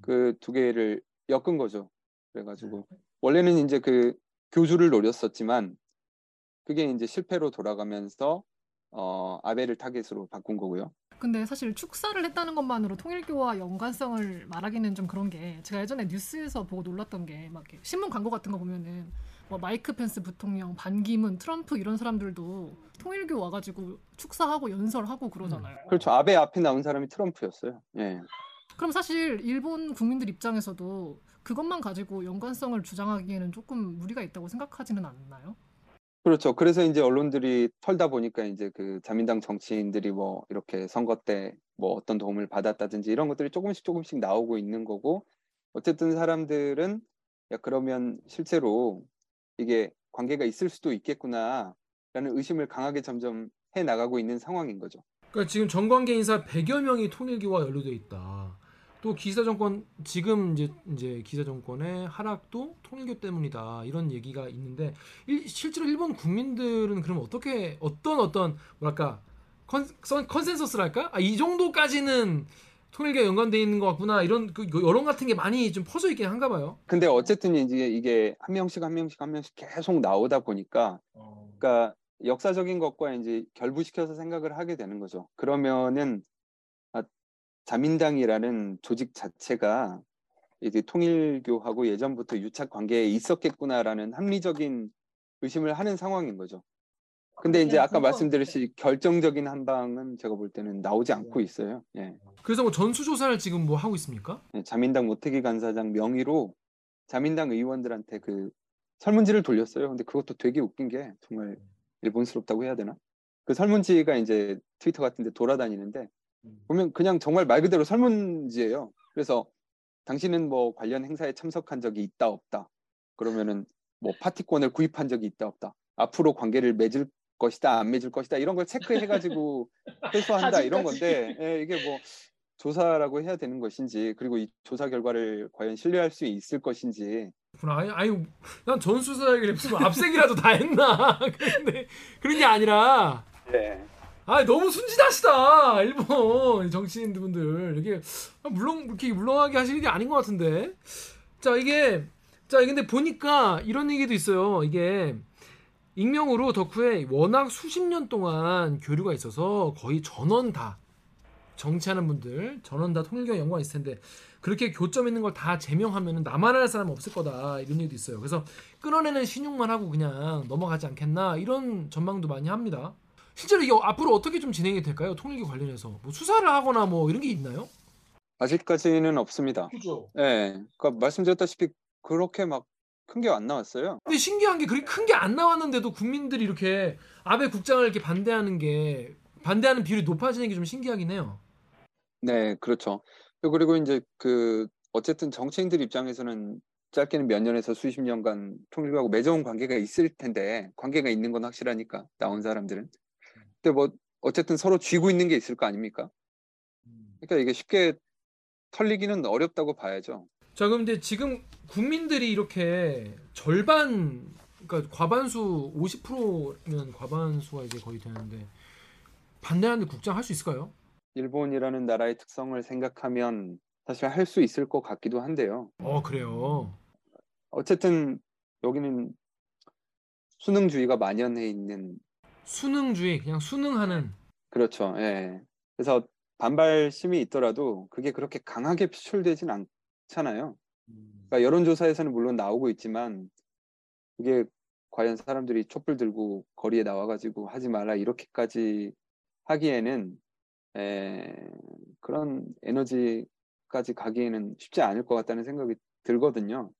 그 두 개를 엮은 거죠. 그래가지고 원래는 이제 그 교주를 노렸었지만 그게 이제 실패로 돌아가면서 어, 아베를 타겟으로 바꾼 거고요. 근데 사실 축사를 했다는 것만으로 통일교와 연관성을 말하기는 좀 그런 게 제가 예전에 뉴스에서 보고 놀랐던 게 막 신문 광고 같은 거 보면은 뭐 마이크 펜스 부통령, 반기문, 트럼프 이런 사람들도 통일교 와가지고 축사하고 연설하고 그러잖아요. 그렇죠. 아베 앞에 나온 사람이 트럼프였어요. 예. 그럼 사실 일본 국민들 입장에서도 그것만 가지고 연관성을 주장하기에는 조금 무리가 있다고 생각하지는 않나요? 그렇죠. 그래서 이제 언론들이 털다 보니까 이제 그 자민당 정치인들이 뭐 이렇게 선거 때 뭐 어떤 도움을 받았다든지 이런 것들이 조금씩 조금씩 나오고 있는 거고 어쨌든 사람들은 야 그러면 실제로 이게 관계가 있을 수도 있겠구나라는 의심을 강하게 점점 해 나가고 있는 상황인 거죠. 그러니까 지금 정관계 인사 100여 명이 통일교와 연루돼 있다. 또 기사 정권 지금 이제 이제 기사 정권의 하락도 통일교 때문이다 이런 얘기가 있는데 일- 실제로 일본 국민들은 그럼 어떻게 어떤 어떤 뭐랄까 컨, 선- 컨센서스랄까 아, 이 정도까지는 통일교 연관돼 있는 것 같구나 이런 그 여론 같은 게 많이 좀 퍼져 있긴 한가 봐요. 근데 어쨌든 이제 이게 한 명씩 한 명씩 한 명씩 계속 나오다 보니까 그러니까 역사적인 것과 이제 결부시켜서 생각을 하게 되는 거죠. 그러면은 아, 자민당이라는 조직 자체가 이제 통일교하고 예전부터 유착 관계에 있었겠구나라는 합리적인 의심을 하는 상황인 거죠. 근데 이제 아까 말씀드렸듯이 결정적인 한 방은 제가 볼 때는 나오지 않고 있어요. 예. 그래서 뭐 전수조사를 지금 뭐 하고 있습니까? 예, 자민당 모태기 간사장 명의로 자민당 의원들한테 그 설문지를 돌렸어요. 근데 그것도 되게 웃긴 게 정말 일본스럽다고 해야 되나? 그 설문지가 이제 트위터 같은 데 돌아다니는데 보면 그냥 정말 말 그대로 설문지예요. 그래서 당신은 뭐 관련 행사에 참석한 적이 있다 없다. 그러면은 뭐 파티권을 구입한 적이 있다 없다. 앞으로 관계를 맺을 것이다 안 맺을 것이다 이런 걸 체크해가지고 회수한다 이런 건데 예, 이게 뭐 조사라고 해야 되는 것인지 그리고 이 조사 결과를 과연 신뢰할 수 있을 것인지. 아니, 아니 난 전수조사 얘기를 무슨 압색이라도 다 했나? 근데 그런 게 아니라 네. 아 너무 순진하시다 일본 정치인분들 이게 물론 그렇게 물렁하게 하시는 게 아닌 것 같은데 자 이게 자 근데 보니까 이런 얘기도 있어요 이게 익명으로 덕후에 워낙 수십 년 동안 교류가 있어서 거의 전원 다 정치하는 분들 전원 다 통일교 연관이 있을 텐데 그렇게 교점 있는 걸 다 제명하면 나만 할 사람 없을 거다 이런 얘기도 있어요. 그래서 끊어내는 신용만 하고 그냥 넘어가지 않겠나 이런 전망도 많이 합니다. 실제로 이게 앞으로 어떻게 좀 진행이 될까요? 통일교 관련해서 뭐 수사를 하거나 뭐 이런 게 있나요? 아직까지는 없습니다. 그죠. 예, 그러니까 말씀드렸다시피 그렇게 막 큰 게 안 나왔어요. 근데 신기한 게 그렇게 큰 게 안 나왔는데도 국민들이 이렇게 아베 국장을 이렇게 반대하는 게 반대하는 비율이 높아지는 게 좀 신기하긴 해요. 네, 그렇죠. 그리고 이제 그 어쨌든 정치인들 입장에서는 짧게는 몇 년에서 수십 년간 통일교하고 맺어온 관계가 있을 텐데 관계가 있는 건 확실하니까 나온 사람들은. 근데 뭐 어쨌든 서로 쥐고 있는 게 있을 거 아닙니까? 그러니까 이게 쉽게 털리기는 어렵다고 봐야죠. 자, 그럼 근데 지금 국민들이 이렇게 절반 그러니까 과반수 50%면 과반수가 이제 거의 되는데 반대하는데 국장 할 수 있을까요? 일본이라는 나라의 특성을 생각하면 사실 할 수 있을 것 같기도 한데요. 어, 그래요. 어쨌든 여기는 수능주의가 만연해 있는 수능주의, 그냥 수능하는 그렇죠. 예. 그래서 반발심이 있더라도 그게 그렇게 강하게 표출되진 않 잖아요. 그러니까 여론조사에서는 물론 나오고 있지만 그게 과연 사람들이 촛불 들고 거리에 나와가지고 하지 마라 이렇게까지 하기에는 에, 그런 에너지까지 가기에는 쉽지 않을 것 같다는 생각이 들거든요.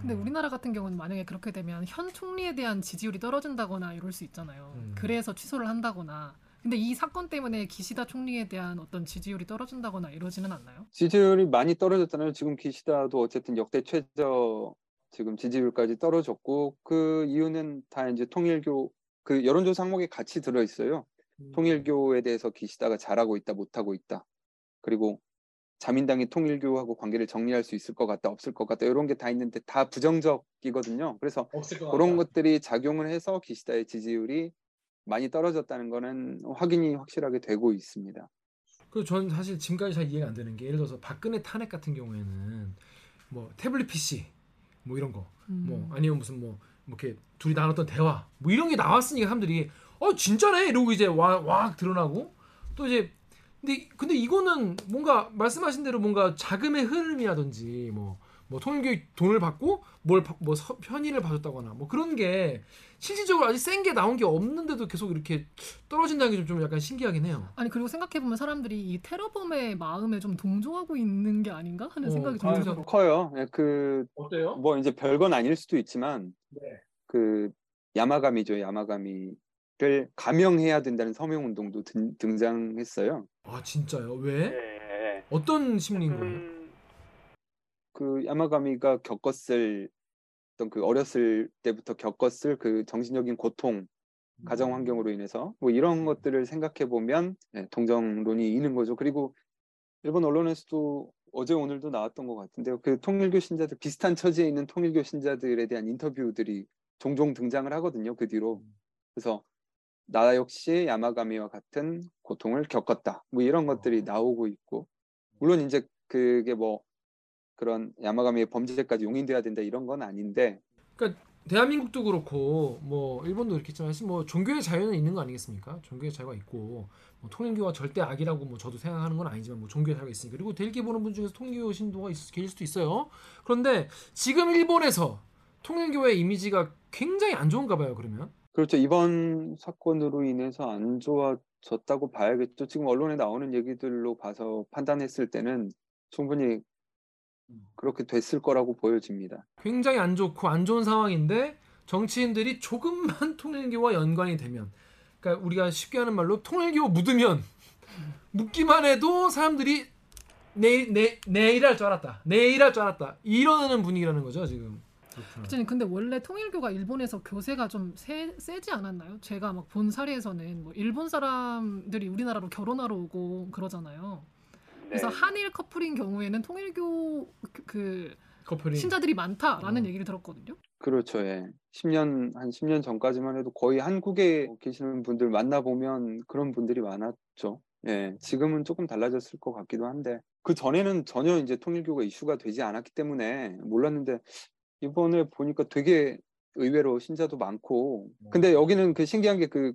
근데 우리나라 같은 경우는 만약에 그렇게 되면 현 총리에 대한 지지율이 떨어진다거나 이럴 수 있잖아요. 음. 그래서 취소를 한다거나. 근데 이 사건 때문에 기시다 총리에 대한 어떤 지지율이 떨어진다거나 이러지는 않나요? 지지율이 많이 떨어졌잖아요. 지금 기시다도 어쨌든 역대 최저 지금 지지율까지 떨어졌고 그 이유는 다 이제 통일교 그 여론조사 항목에 같이 들어 있어요. 통일교에 대해서 기시다가 잘하고 있다, 못하고 있다. 그리고 자민당이 통일교하고 관계를 정리할 수 있을 것 같다, 없을 것 같다. 이런 게 다 있는데 다 부정적이거든요. 그래서 그런 것들이 작용을 해서 기시다의 지지율이 많이 떨어졌다는 거는 확인이 확실하게 되고 있습니다. 그전 사실 지금까지 잘 이해가 안 되는 게 예를 들어서 박근혜 탄핵 같은 경우에는 뭐 태블릿 PC 뭐 이런 거, 음. 뭐 아니면 무슨 뭐, 뭐 이렇게 둘이 나눴던 대화 뭐 이런 게 나왔으니까 사람들이 어 진짜네 이러고 이제 와왁 드러나고 또 이제 근데 근데 이거는 뭔가 말씀하신 대로 뭔가 자금의 흐름이라든지 뭐 뭐 통일교 돈을 받고 뭘 뭐 편의를 봐줬다거나 뭐 그런 게 실질적으로 아직 센 게 나온 게 없는데도 계속 이렇게 떨어진다는 게좀좀 약간 신기하긴 해요. 아니 그리고 생각해 보면 사람들이 이 테러범의 마음에 좀 동조하고 있는 게 아닌가 하는 어, 생각이 좀 아, 들어요. 커요. 예, 그 어때요? 뭐 이제 별건 아닐 수도 있지만 네. 그 야마가미죠. 야마가미 를 감형해야 된다는 서명 운동도 등, 등장했어요. 아 진짜요? 왜? 네. 어떤 심리인 거예요? 음, 그 야마가미가 겪었을 어떤 그 어렸을 때부터 겪었을 그 정신적인 고통, 가정 환경으로 인해서 뭐 이런 것들을 생각해 보면 예, 동정론이 있는 거죠. 그리고 일본 언론에서도 어제 오늘도 나왔던 것 같은데요. 그 통일교 신자들 비슷한 처지에 있는 통일교 신자들에 대한 인터뷰들이 종종 등장을 하거든요. 그 뒤로 그래서 나 역시 야마가미와 같은 고통을 겪었다. 뭐 이런 것들이 나오고 있고 물론 이제 그게 뭐 그런 야마가미의 범죄까지 용인돼야 된다 이런 건 아닌데 대한민국도 그렇고 뭐 일본도 그렇겠지만 사실 뭐 종교의 자유는 있는 거 아니겠습니까? 종교의 자유가 있고 뭐 통일교가 절대 악이라고 뭐 저도 생각하는 건 아니지만 뭐 종교의 자유가 있으니까 그리고 대일기 보는 분 중에서 통일교 신도가 있, 계실 수도 있어요. 그런데 지금 일본에서 통일교의 이미지가 굉장히 안 좋은가 봐요. 그러면 그렇죠. 이번 사건으로 인해서 안 좋아졌다고 봐야겠죠. 지금 언론에 나오는 얘기들로 봐서 판단했을 때는 충분히 그렇게 됐을 거라고 보여집니다. 굉장히 안 좋고 안 좋은 상황인데 정치인들이 조금만 통일교와 연관이 되면 그러니까 우리가 쉽게 하는 말로 통일교 묻으면 묻기만 해도 사람들이 내일 내 내일 할 줄 알았다. 내일 할 줄 알았다. 이러는 분위기라는 거죠, 지금. 기자님 근데 원래 통일교가 일본에서 교세가 좀 세, 세지 않았나요? 제가 막 본 사례에서는 뭐 일본 사람들이 우리나라로 결혼하러 오고 그러잖아요. 그래서 네. 한일 커플인 경우에는 통일교 그, 그 커플이 신자들이 많다라는 어. 얘기를 들었거든요. 그렇죠. 예. 10년 한 10년 전까지만 해도 거의 한국에 계시는 분들 만나 보면 그런 분들이 많았죠. 예. 지금은 조금 달라졌을 것 같기도 한데 그 전에는 전혀 이제 통일교가 이슈가 되지 않았기 때문에 몰랐는데 이번에 보니까 되게 의외로 신자도 많고 근데 여기는 그 신기한 게 그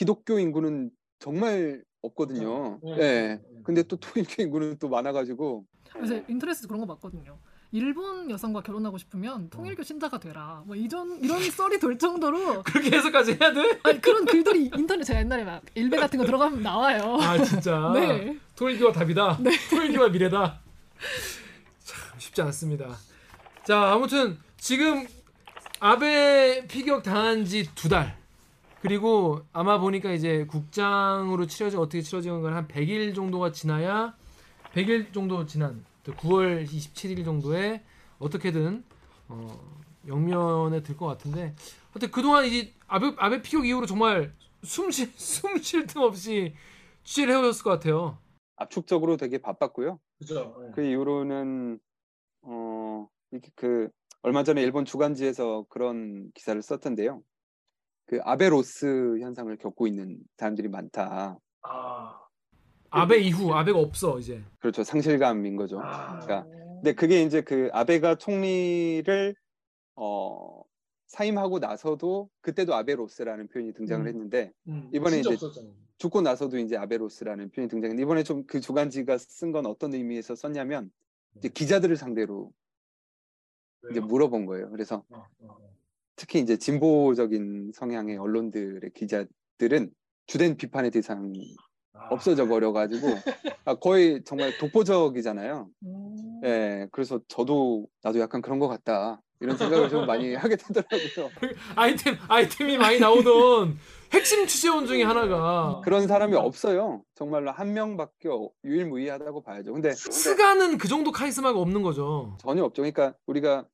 기독교 인구는 정말 없거든요. 네. 예. 근데 또 통일교 인구는 또 많아가지고 그래서 인터넷에서 그런 거 봤거든요. 일본 여성과 결혼하고 싶으면 어. 통일교 신자가 되라. 뭐 이전 이런 썰이 돌 정도로 그렇게 해석까지 해야 돼? 아니, 그런 글들이 인터넷 제가 옛날에 막 일베 같은 거 들어가면 나와요. 아 진짜. 네. 통일교가 답이다. 통일교가 미래다. 참 쉽지 않습니다. 자 아무튼 지금 아베 피격 당한 지 두 달. 그리고 아마 보니까 이제 국장으로 치러진 어떻게 치러진 건한 100일 정도가 지나야 100일 정도 지난 9월 27일 정도에 어떻게든 어, 영면에 들 것 같은데 하여튼 그동안 이제 아베 아베 피격 이후로 정말 숨쉴 숨 쉴 틈 없이 취재를 해오셨을 것 같아요. 압축적으로 되게 바빴고요. 그죠. 그 이후로는 어 이렇게 그 얼마 전에 일본 주간지에서 그런 기사를 썼던데요. 그 아베로스 현상을 겪고 있는 사람들이 많다. 아. 아베 이후 아베가 없어 이제. 그렇죠. 상실감인 거죠. 아. 그러니까 근데 그게 이제 그 아베가 총리를 어 사임하고 나서도 그때도 아베로스라는 표현이 등장을 음. 했는데 음, 이번에 진짜 이제 없었잖아요. 죽고 나서도 이제 아베로스라는 표현이 등장했는데 이번에 좀 그 주간지가 쓴 건 어떤 의미에서 썼냐면 이제 기자들을 상대로 이제? 물어본 거예요. 그래서 어, 어, 어. 특히 이제 진보적인 성향의 언론들의 기자들은 주된 비판의 대상이 아. 없어져 버려가지고 아, 거의 정말 독보적이잖아요. 음. 예, 그래서 저도 나도 약간 그런 것 같다 이런 생각을 좀 많이 하게 되더라고요. 아이템 아이템이 많이 나오던 핵심 취재원 중에 하나가 그런 사람이 없어요. 정말로 한 명밖에 어- 유일무이하다고 봐야죠. 근데 스가는 그 정도 카리스마가 없는 거죠. 전혀 없죠. 그러니까 우리가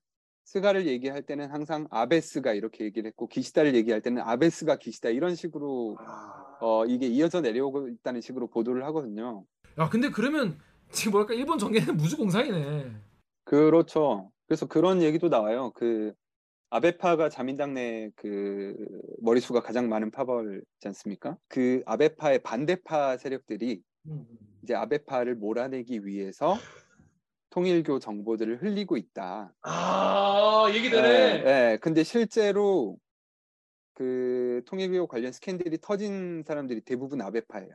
스가를 얘기할 때는 항상 아베스가 이렇게 얘기를 했고 기시다를 얘기할 때는 아베스가 기시다 이런 식으로 어 이게 이어져 내려오고 있다는 식으로 보도를 하거든요. 야 근데 그러면 지금 뭐랄까 일본 정계는 무주공산이네. 그렇죠. 그래서 그런 얘기도 나와요. 그 아베파가 자민당 내 그 머릿수가 가장 많은 파벌이지 않습니까? 그 아베파의 반대파 세력들이 이제 아베파를 몰아내기 위해서 통일교 정보들을 흘리고 있다. 아 얘기 예, 예. 근데 실제로 그 통일교 관련 스캔들이 터진 사람들이 대부분 아베파예요.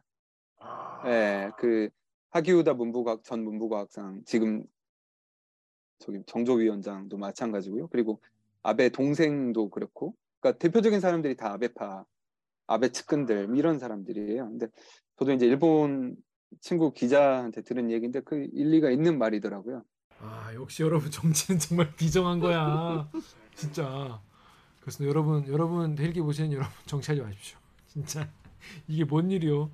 예, 그 하기우다 문부과학 전 문부과학상 지금 저기 정조위원장도 마찬가지고요. 그리고 아베 동생도 그렇고, 그러니까 대표적인 사람들이 다 아베파, 아베 측근들 이런 사람들이에요. 근데 저도 이제 일본 친구 기자한테 들은 얘기인데 그 일리가 있는 말이더라고요. 아 역시 여러분 정치는 정말 비정한 거야. 진짜. 그래서 여러분 여러분 헬기 보시는 여러분 정치하지 마십시오. 진짜 이게 뭔 일이요?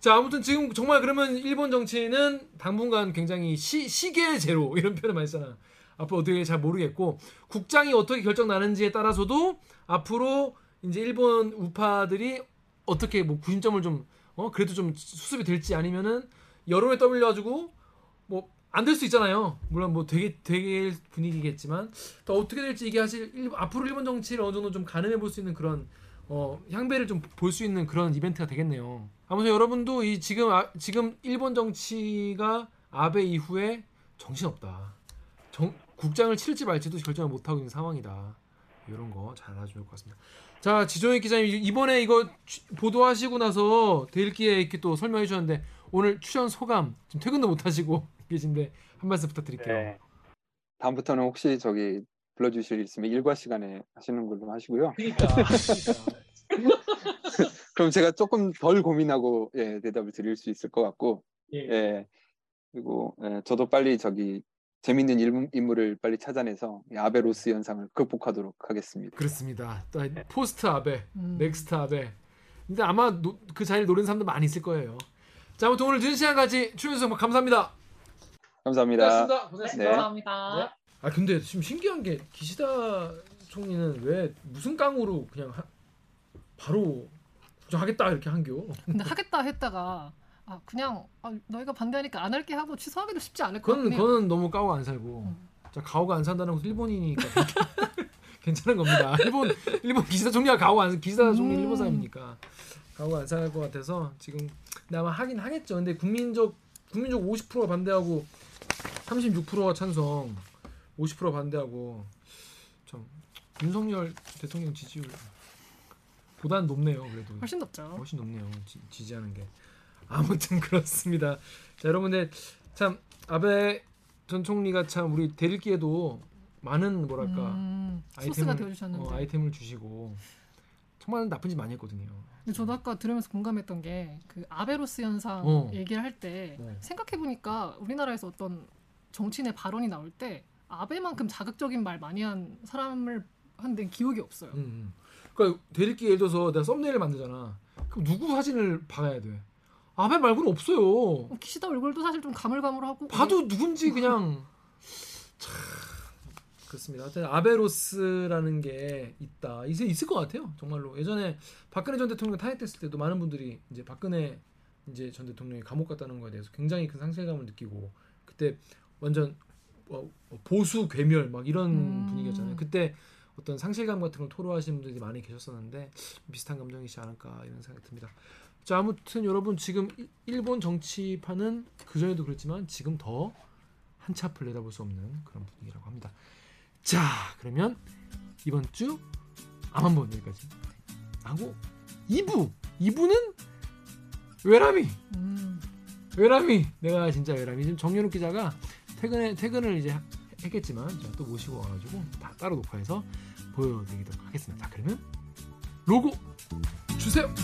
자 아무튼 지금 정말 그러면 일본 정치는 당분간 굉장히 시, 시계 제로 이런 표현을 많이 쓰잖아. 앞으로 어떻게 잘 모르겠고 국장이 어떻게 결정 나는지에 따라서도 앞으로 이제 일본 우파들이 어떻게 뭐 구심점을 좀 어 그래도 좀 수습이 될지 아니면은 여론에 떠밀려가지고 뭐 안 될 수 있잖아요. 물론 뭐 되게 되게 분위기겠지만 또 어떻게 될지 이게 사실 일, 앞으로 일본 정치를 어느 정도 좀 가늠해 볼 수 있는 그런 어, 향배를 좀 볼 수 있는 그런 이벤트가 되겠네요. 아무튼 여러분도 이 지금 아, 지금 일본 정치가 아베 이후에 정신 없다. 정, 국장을 칠지 말지도 결정을 못 하고 있는 상황이다. 이런 거 잘 알아주면 것 같습니다. 자 지종익 기자님 이번에 이거 취- 보도하시고 나서 데일기에 이렇게 또 설명해 주셨는데 오늘 출연 소감 지금 퇴근도 못 하시고 계신데 한 말씀 부탁드릴게요. 네. 다음부터는 혹시 저기 불러주실 일 있으면 일과 시간에 하시는 걸로 하시고요. 그러니까. 그럼 제가 조금 덜 고민하고 예, 대답을 드릴 수 있을 것 같고 예. 예. 그리고 예, 저도 빨리 저기 재밌는 일- 인물을 빨리 찾아내서 이 아베 loss 현상을 극복하도록 하겠습니다. 그렇습니다. 또 post 아베, 음. next 아베. 근데 아마 노- 그 자리를 노리는 사람도 많이 있을 거예요. 자 아무튼 오늘 늦은 시간까지 출연해주셔서 감사합니다. 감사합니다. 고생하셨습니다. 네. 감사합니다. 아 근데 지금 신기한 게 기시다 총리는 왜 무슨 깡으로 그냥 하- 바로 하겠다 이렇게 한겨? 근데 하겠다 했다가 아 그냥 아, 너희가 반대하니까 안 할게 하고 취소하기도 쉽지 않을 것 그건 같긴 해요. 그건 너무 까고 안 살고. 음. 자 가오가 안 산다는 것도 일본이니까 괜찮은 겁니다. 일본 일본 기시다 총리가 가오 안 기시다 총리 음. 일본 사람이니까 가오가 안 살 것 같아서 지금 근데 아마 하긴 하겠죠. 근데 국민적 국민적 50%가 반대하고 36%가 찬성, 50% 반대하고 참 윤석열 대통령 지지율 보다는 높네요. 그래도 훨씬 높죠. 훨씬 높네요. 지, 지지하는 게 아무튼 그렇습니다. 자 여러분들 참 아베 전 총리가 참 우리 대일기에도 많은 뭐랄까 음, 소스가 아이템을 되어주셨는데. 어, 아이템을 주시고 정말 나쁜 짓 많이 했거든요. 근데 저도 아까 들으면서 공감했던 게 그 아베로스 현상 어. 얘기를 할때 어. 생각해 보니까 우리나라에서 어떤 정치인의 발언이 나올 때 아베만큼 자극적인 말 많이 한 사람을 한 데는 기억이 없어요. 음, 음. 그러니까 대일기 예를 들어서 내가 썸네일을 만들잖아. 그럼 누구 사진을 박아야 돼? 아베 말고는 없어요. 어, 기시다 얼굴도 사실 좀 가물가물하고 봐도 누군지 그냥 참 그렇습니다. 하여튼 아베로스라는 게 있다. 이제 있을 것 같아요. 정말로 예전에 박근혜 전 대통령 탄핵됐을 때도 많은 분들이 이제 박근혜 이제 전 대통령이 감옥 갔다는 거에 대해서 굉장히 큰 상실감을 느끼고 그때 완전 어, 어, 보수 괴멸 막 이런 음. 분위기였잖아요. 그때 어떤 상실감 같은 걸 토로하시는 분들이 많이 계셨었는데 비슷한 감정이지 않을까 이런 생각이 듭니다. 자 아무튼 여러분 지금 일- 일본 정치판은 그 전에도 그랬지만 지금 더 한치 앞을 내다볼 수 없는 그런 분위기라고 합니다. 자 그러면 이번 주 암한번 여기까지 하고 2부 2부는 외람이 음, 외람이 내가 진짜 외람이 지금 정연욱 기자가 퇴근에 퇴근을 이제 하- 했겠지만 제가 또 모시고 와가지고 다 따로 녹화해서 보여드리도록 하겠습니다. 자 그러면 로고 주세요.